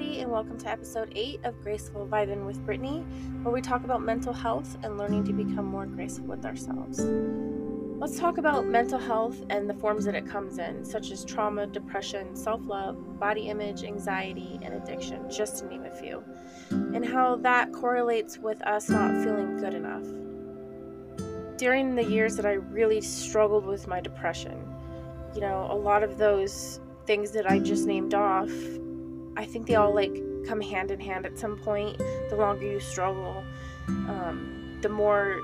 everybody, and welcome to episode 8 of Graceful Vibin with Brittany, where we talk about mental health and learning to become more graceful with ourselves. Let's talk about mental health and the forms that it comes in, such as trauma, depression, self love, body image, anxiety, and addiction, just to name a few, and how that correlates with us not feeling good enough. During the years that I really struggled with my depression, you know, a lot of those things that I just named off, I think they all like come hand in hand at some point. The longer you struggle, um, the more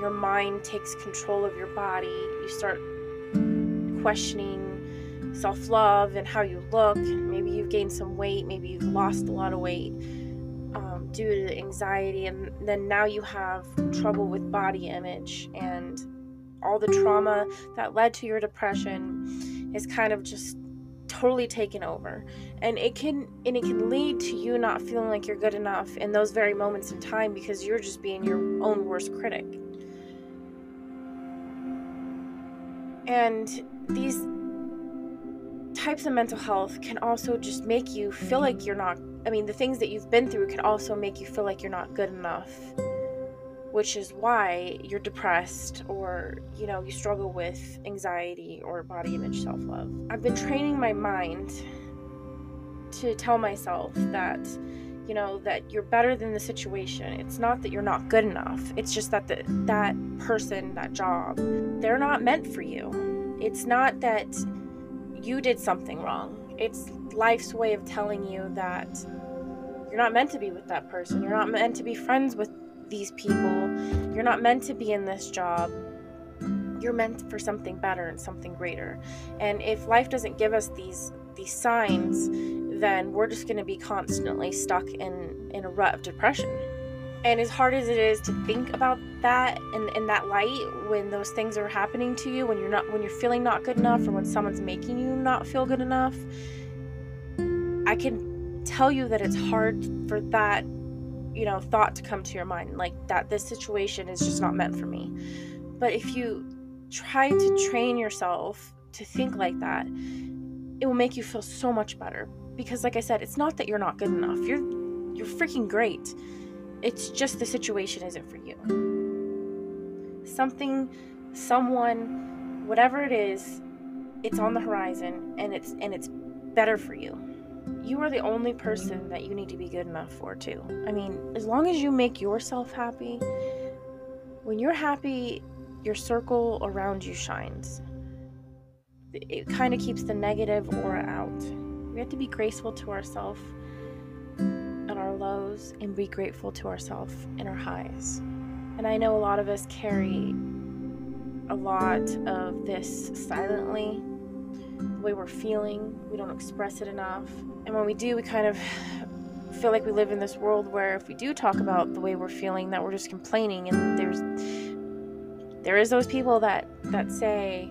your mind takes control of your body. You start questioning self love and how you look. Maybe you've gained some weight, maybe you've lost a lot of weight um, due to the anxiety, and then now you have trouble with body image and all the trauma that led to your depression is kind of just totally taken over. And it can and it can lead to you not feeling like you're good enough in those very moments in time because you're just being your own worst critic. And these types of mental health can also just make you feel like you're not i mean the things that you've been through can also make you feel like you're not good enough which is why you're depressed or you know you struggle with anxiety or body image self-love. I've been training my mind to tell myself that you know that you're better than the situation. It's not that you're not good enough. It's just that the, that person that job they're not meant for you. It's not that you did something wrong. It's life's way of telling you that you're not meant to be with that person. You're not meant to be friends with these people. You're not meant to be in this job. You're meant for something better and something greater. And if life doesn't give us these these signs, then we're just going to be constantly stuck in in a rut of depression. And as hard as it is to think about that in, in that light when those things are happening to you, when you're not when you're feeling not good enough or when someone's making you not feel good enough, I can tell you that it's hard for that you know thought to come to your mind like that this situation is just not meant for me. But if you try to train yourself to think like that it will make you feel so much better. Because like i said it's not that you're not good enough. You're you're freaking great. It's just the situation isn't for you. Something someone whatever it is it's on the horizon and it's and it's better for you you are the only person that you need to be good enough for, too. I mean, as long as you make yourself happy, when you're happy, your circle around you shines. It kind of keeps the negative aura out. We have to be graceful to ourselves and our lows and be grateful to ourselves in our highs. And I know a lot of us carry a lot of this silently the way we're feeling. We don't express it enough. And when we do, we kind of feel like we live in this world where if we do talk about the way we're feeling that we're just complaining and there's there is those people that that say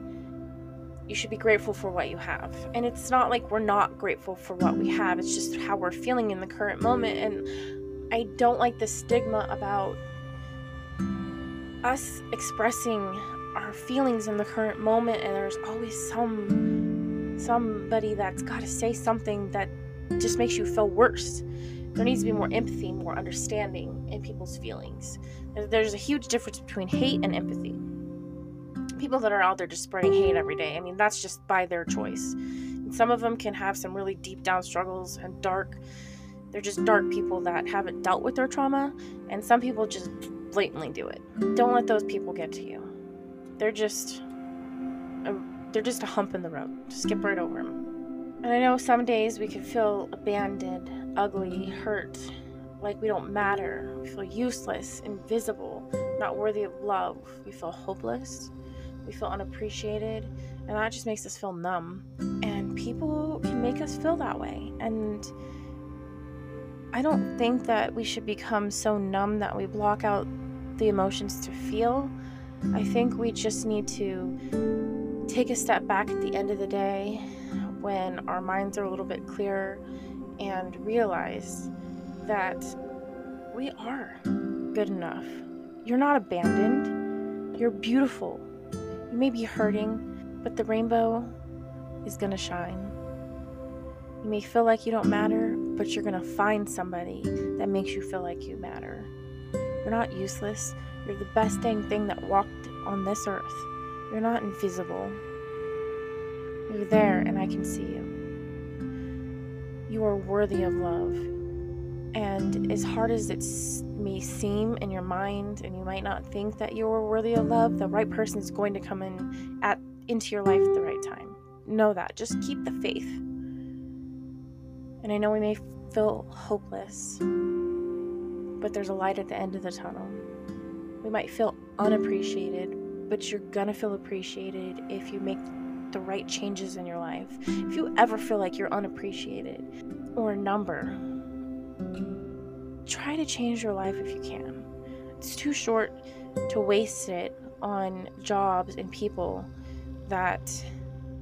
you should be grateful for what you have. And it's not like we're not grateful for what we have. It's just how we're feeling in the current moment and I don't like the stigma about us expressing our feelings in the current moment and there's always some somebody that's got to say something that just makes you feel worse. There needs to be more empathy, more understanding in people's feelings. There's a huge difference between hate and empathy. People that are out there just spreading hate every day, I mean, that's just by their choice. And some of them can have some really deep down struggles and dark. They're just dark people that haven't dealt with their trauma, and some people just blatantly do it. Don't let those people get to you. They're just they're just a hump in the road. Just skip right over them. And I know some days we can feel abandoned, ugly, hurt, like we don't matter. We feel useless, invisible, not worthy of love. We feel hopeless. We feel unappreciated. And that just makes us feel numb. And people can make us feel that way. And I don't think that we should become so numb that we block out the emotions to feel. I think we just need to take a step back at the end of the day when our minds are a little bit clearer and realize that we are good enough. You're not abandoned. You're beautiful. You may be hurting, but the rainbow is going to shine. You may feel like you don't matter, but you're going to find somebody that makes you feel like you matter. You're not useless. You're the best dang thing that walked on this earth. You're not invisible. You're there, and I can see you. You are worthy of love. And as hard as it may seem in your mind, and you might not think that you are worthy of love, the right person is going to come in at into your life at the right time. Know that. Just keep the faith. And I know we may feel hopeless, but there's a light at the end of the tunnel. We might feel unappreciated, but you're gonna feel appreciated if you make the right changes in your life. If you ever feel like you're unappreciated or a number, try to change your life if you can. It's too short to waste it on jobs and people that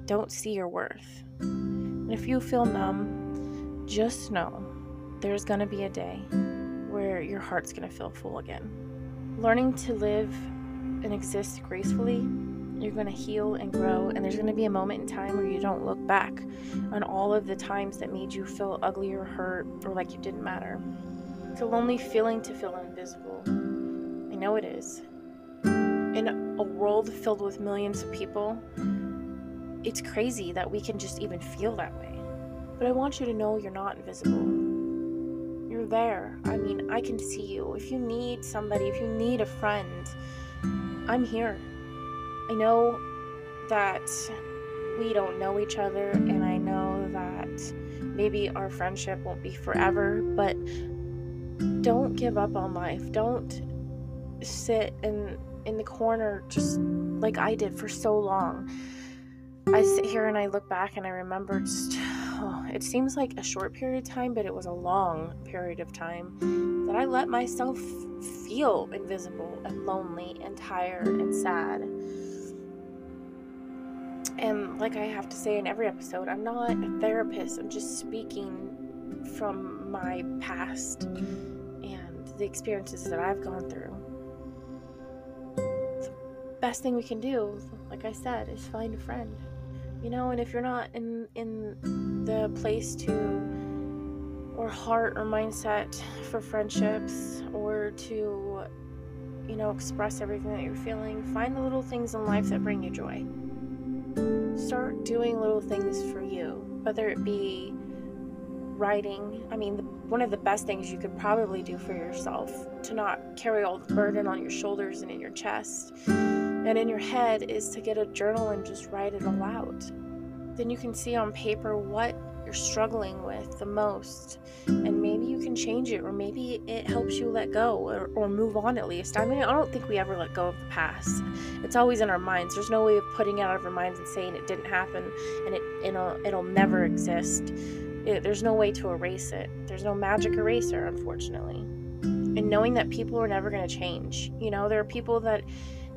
don't see your worth. And if you feel numb, just know there's to be a day where your heart's to feel full again. Learning to live and exist gracefully, you're going to heal and grow, and there's going to be a moment in time where you don't look back on all of the times that made you feel ugly or hurt or like you didn't matter. It's a lonely feeling to feel invisible. I know it is. In a world filled with millions of people, it's crazy that we can just even feel that way. But I want you to know you're not invisible. You're there. I mean, I can see you. If you need somebody, if you need a friend, I'm here. I know that we don't know each other, and I know that maybe our friendship won't be forever, but don't give up on life. Don't sit in in the corner just like I did for so long. I sit here and I look back and I remember just oh, it seems like a short period of time, but it was a long period of time that I let myself feel invisible and lonely and tired and sad. And like I have to say in every episode, I'm not a therapist. I'm just speaking from my past and the experiences that I've gone through. The best thing we can do, like I said, is find a friend you know and if you're not in in the place to or heart or mindset for friendships or to you know express everything that you're feeling find the little things in life that bring you joy. Start doing little things for you whether it be writing. I mean the, one of the best things you could probably do for yourself to not carry all the burden on your shoulders and in your chest and in your head is to get a journal and just write it aloud. Then you can see on paper what you're struggling with the most, and maybe you can change it, or maybe it helps you let go or, or move on at least. I mean, I don't think we ever let go of the past. It's always in our minds. There's no way of putting it out of our minds and saying it didn't happen and it it'll, uh, it'll never exist. It, there's no way to erase it. There's no magic eraser, unfortunately. And knowing that people are never going to change. You know, there are people that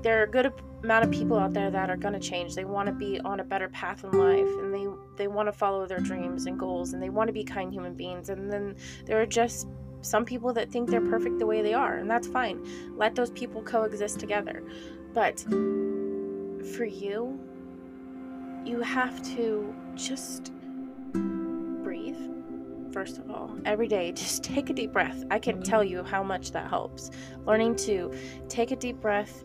there are a good amount of people out there that are going to change. They want to be on a better path in life and they they want to follow their dreams and goals and they want to be kind human beings. And then there are just some people that think they're perfect the way they are, and that's fine. Let those people coexist together. But for you, you have to just breathe first of all. Every day, just take a deep breath. I can tell you how much that helps. Learning to take a deep breath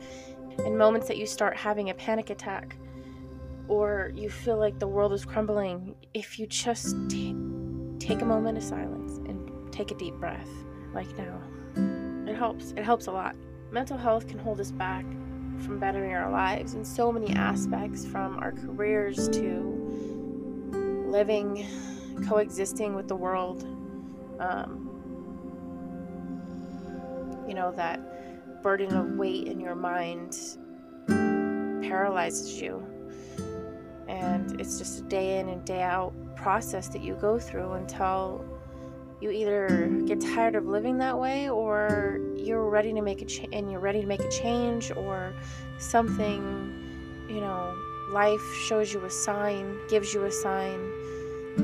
in moments that you start having a panic attack or you feel like the world is crumbling, if you just t- take a moment of silence and take a deep breath, like now, it helps. It helps a lot. Mental health can hold us back from bettering our lives in so many aspects from our careers to living, coexisting with the world. Um, you know, that burden of weight in your mind paralyzes you. And it's just a day in and day out process that you go through until you either get tired of living that way or you're ready to make a change and you're ready to make a change or something you know life shows you a sign gives you a sign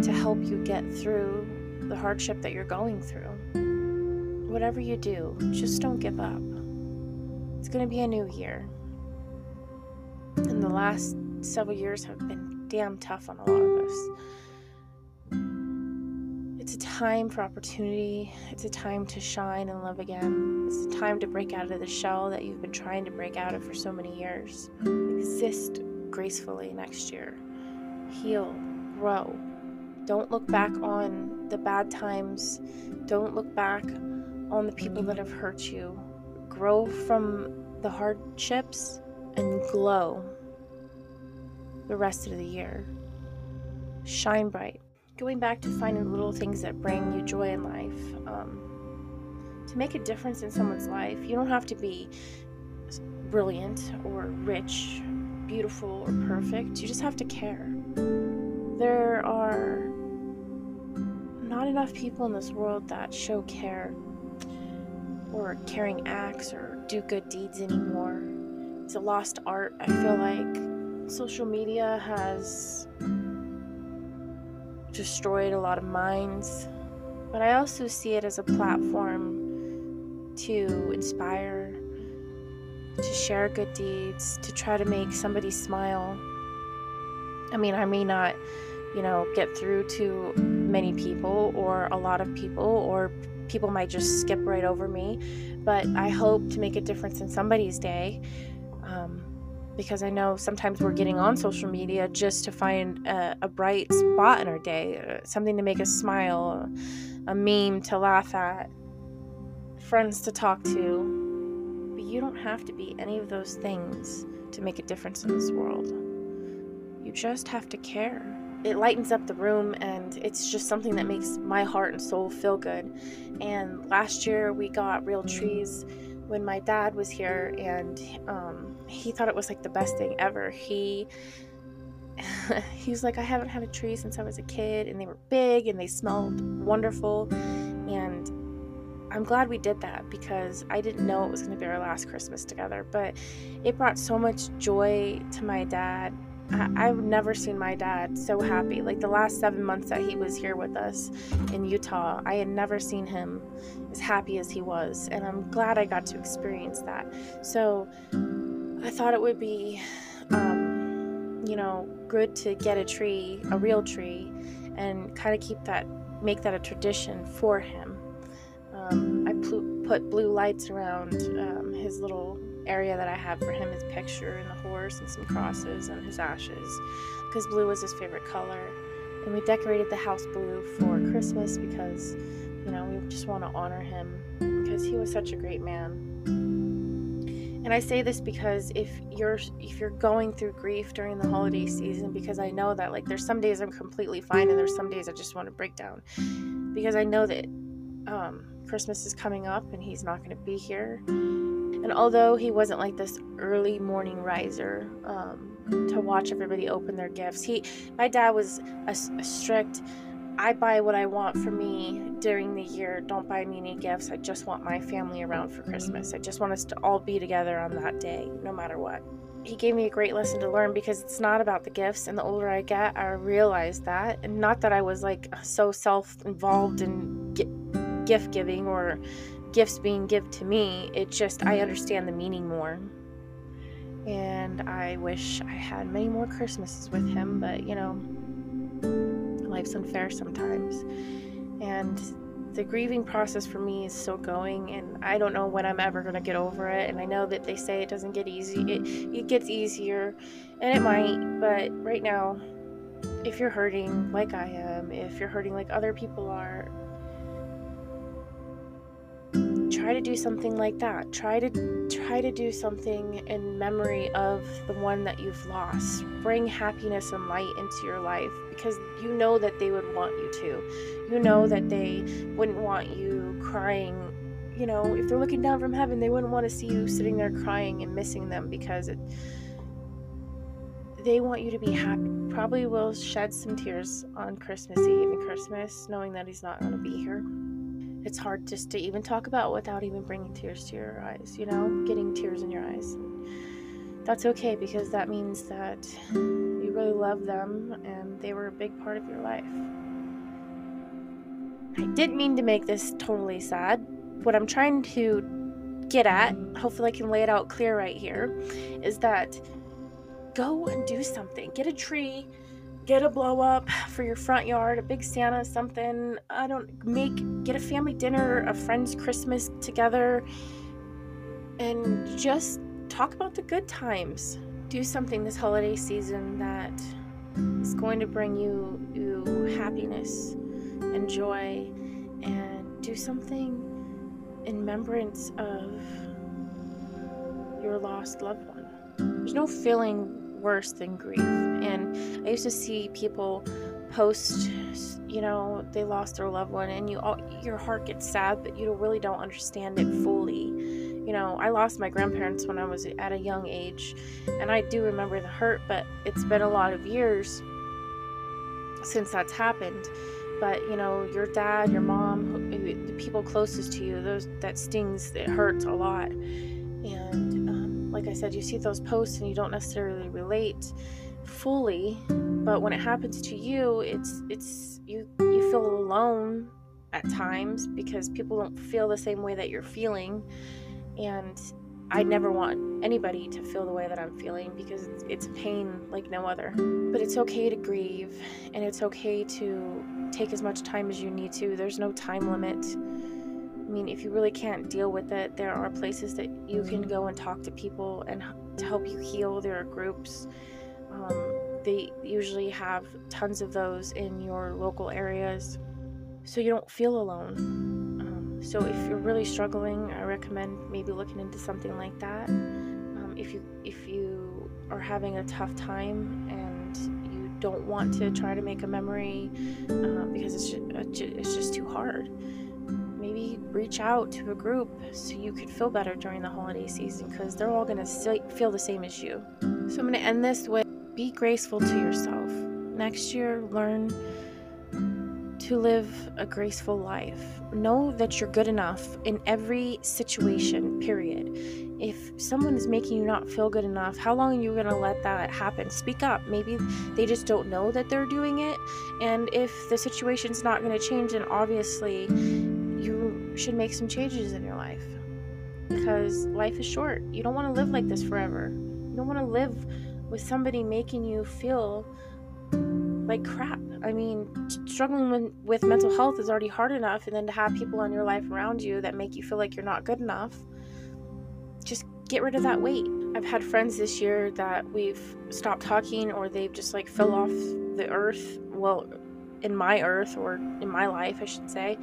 to help you get through the hardship that you're going through whatever you do just don't give up it's going to be a new year. And the last several years have been damn tough on a lot of us. It's a time for opportunity. It's a time to shine and love again. It's a time to break out of the shell that you've been trying to break out of for so many years. Exist gracefully next year. Heal, grow. Don't look back on the bad times. Don't look back on the people that have hurt you. Grow from the hardships and glow the rest of the year. Shine bright. Going back to finding little things that bring you joy in life. Um, to make a difference in someone's life, you don't have to be brilliant or rich, beautiful or perfect. You just have to care. There are not enough people in this world that show care or carrying acts or do good deeds anymore. It's a lost art, I feel like. Social media has destroyed a lot of minds, but I also see it as a platform to inspire, to share good deeds, to try to make somebody smile. I mean, I may not, you know, get through to many people or a lot of people, or people might just skip right over me, but I hope to make a difference in somebody's day. Um, because I know sometimes we're getting on social media just to find a, a bright spot in our day, uh, something to make us smile, a meme to laugh at, friends to talk to. But you don't have to be any of those things to make a difference in this world. You just have to care. It lightens up the room and it's just something that makes my heart and soul feel good. And last year we got real trees when my dad was here and um, he thought it was like the best thing ever. He he was like I haven't had a tree since I was a kid and they were big and they smelled wonderful and I'm glad we did that because I didn't know it was going to be our last Christmas together, but it brought so much joy to my dad I, have never seen my dad so happy. Like the last seven months that he was here with us in Utah, I had never seen him as happy as he was. And I'm glad I got to experience that. So I thought it would be, um, you know, good to get a tree, a real tree, and kind of keep that, make that a tradition for him. Um, I put blue lights around um, his little area that I have for him his picture and the horse and some crosses and his ashes because blue was his favorite color. And we decorated the house blue for Christmas because, you know, we just want to honor him because he was such a great man. And I say this because if you're if you're going through grief during the holiday season because I know that like there's some days I'm completely fine and there's some days I just want to break down because I know that um, Christmas is coming up and he's not going to be here and although he wasn't like this early morning riser um, to watch everybody open their gifts, he, my dad was a, a strict. I buy what I want for me during the year. Don't buy me any gifts. I just want my family around for Christmas. I just want us to all be together on that day, no matter what. He gave me a great lesson to learn because it's not about the gifts. And the older I get, I realize that. And not that I was like so self involved in gift giving or gifts being given to me, it just, I mm. understand the meaning more. And I wish I had many more Christmases with him, but you know, life's unfair sometimes. And the grieving process for me is still going, and I don't know when I'm ever going to get over it. And I know that they say it doesn't get easy, it, it gets easier, and it might, but right now, if you're hurting like I am, if you're hurting like other people are, try to do something like that. Try to try to do something in memory of the one that you've lost. Bring happiness and light into your life because you know that they would want you to. You know that they wouldn't want you crying. You know if they're looking down from heaven they wouldn't want to see you sitting there crying and missing them because it they want you to be happy. Probably will shed some tears on christmas eve and christmas knowing that he's not going to be here it's hard just to even talk about without even bringing tears to your eyes, you know, getting tears in your eyes. That's okay because that means that you really love them and they were a big part of your life. I didn't mean to make this totally sad. What I'm trying to get at, hopefully I can lay it out clear right here, is that go and do something. Get a tree, get a blow up for your front yard, a big Santa, something. I don't make get a family dinner, a friend's Christmas together, and just talk about the good times. Do something this holiday season that is going to bring you, you happiness and joy, and do something in remembrance of your lost loved one. There's no feeling worse than grief. And I used to see people post, you know, they lost their loved one, and you all, your heart gets sad, but you really don't understand it fully. You know, I lost my grandparents when I was at a young age, and I do remember the hurt, but it's been a lot of years since that's happened. But you know, your dad, your mom, the people closest to you, those that stings, it hurts a lot. And um, like I said, you see those posts and you don't necessarily relate fully, but when it happens to you, it's it's you you feel alone at times because people don't feel the same way that you're feeling, and I never want anybody to feel the way that I'm feeling because it's, it's pain like no other. But it's okay to grieve and it's okay to take as much time as you need to. There's no time limit. I mean, if you really can't deal with it, there are places that you can go and talk to people and to help you heal. There are groups. Um, they usually have tons of those in your local areas so you don't feel alone. So if you're really struggling, I recommend maybe looking into something like that. Um, if you if you are having a tough time and you don't want to try to make a memory uh, because it's just, it's just too hard, maybe reach out to a group so you could feel better during the holiday season because they're all going to feel the same as you. So I'm going to end this with be graceful to yourself. Next year, learn to live a graceful life. Know that you're good enough in every situation, period. If someone is making you not feel good enough, how long are you going to let that happen? Speak up. Maybe they just don't know that they're doing it. And if the situation's not going to change, then obviously you should make some changes in your life. Because life is short. You don't want to live like this forever. You don't want to live with somebody making you feel like crap. I mean, struggling with, mental health is already hard enough, and then to have people in your life around you that make you feel like you're not good enough, just get rid of that weight. I've had friends this year that we've stopped talking, or they've just like fell off the earth. Well, in my earth, or in my life, I should say.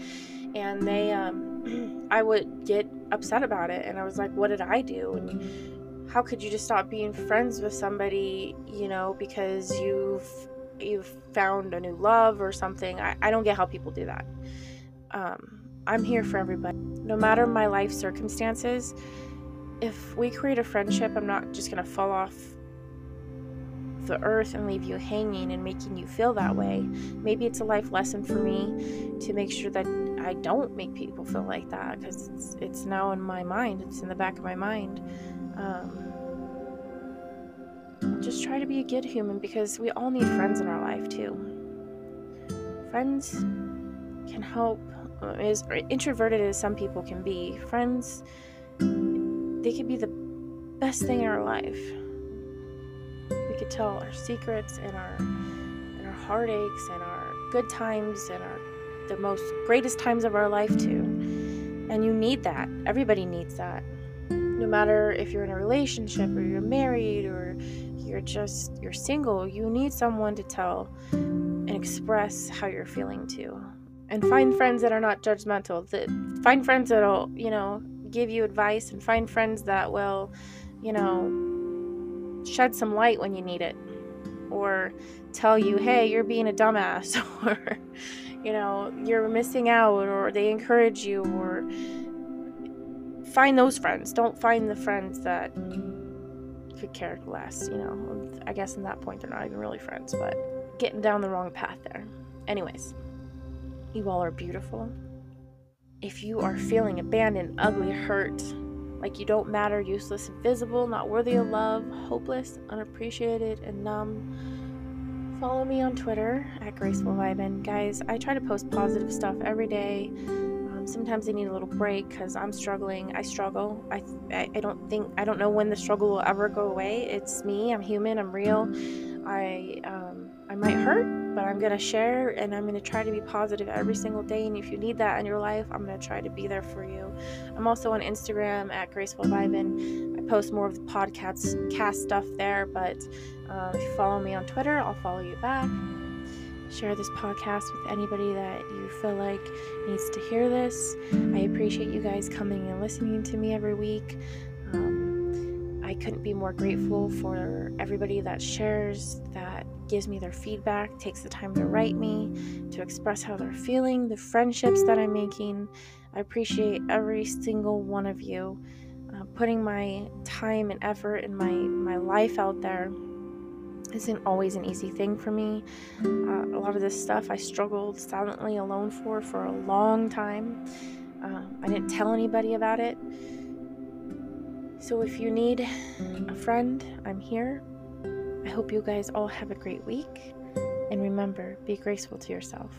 And they, um, I would get upset about it, and I was like, what did I do? And how could you just stop being friends with somebody, you know, because you've you've found a new love or something. I, I don't get how people do that. Um, I'm here for everybody. No matter my life circumstances, if we create a friendship, I'm not just to fall off the earth and leave you hanging and making you feel that way. Maybe it's a life lesson for me to make sure that I don't make people feel like that because it's, it's now in my mind, it's in the back of my mind. Um, just try to be a good human because we all need friends in our life too. Friends can help, uh, as introverted as some people can be, friends, they could be the best thing in our life. We could tell our secrets and our and our heartaches and our good times and our the most greatest times of our life too. And you need that. Everybody needs that. No matter if you're in a relationship or you're married or you're just you're single, you need someone to tell and express how you're feeling to. And find friends that are not judgmental. That find friends that'll, you know, give you advice and find friends that will, you know, shed some light when you need it or tell you, "Hey, you're being a dumbass," or you know, you're missing out or they encourage you or find those friends. Don't find the friends that could care less, you know. I guess in that point they're not even really friends, but getting down the wrong path there. Anyways, you all are beautiful. If you are feeling abandoned, ugly, hurt, like you don't matter, useless, invisible, not worthy of love, hopeless, unappreciated, and numb, follow me on Twitter at Graceful Vibin. Guys, I try to post positive stuff every day sometimes I need a little break because I'm struggling. I struggle. I, I, I don't think I don't know when the struggle will ever go away. It's me. I'm human. I'm real. I um, I'm might hurt, but I'm going to share and I'm going to try to be positive every single day. And if you need that in your life, I'm going to try to be there for you. I'm also on Instagram at Graceful Vibin. I post more of the podcast cast stuff there, but uh, if you follow me on Twitter, I'll follow you back. Share this podcast with anybody that you feel like needs to hear this. I appreciate you guys coming and listening to me every week. Um, I couldn't be more grateful for everybody that shares, that gives me their feedback, takes the time to write me, to express how they're feeling, the friendships that I'm making. I appreciate every single one of you uh, putting my time and effort and my, my life out there isn't always an easy thing for me. Uh, a lot of this stuff I struggled silently alone for for a long time. Uh, I didn't tell anybody about it. So if you need a friend, I'm here. I hope you guys all have a great week. And remember, be graceful to yourself.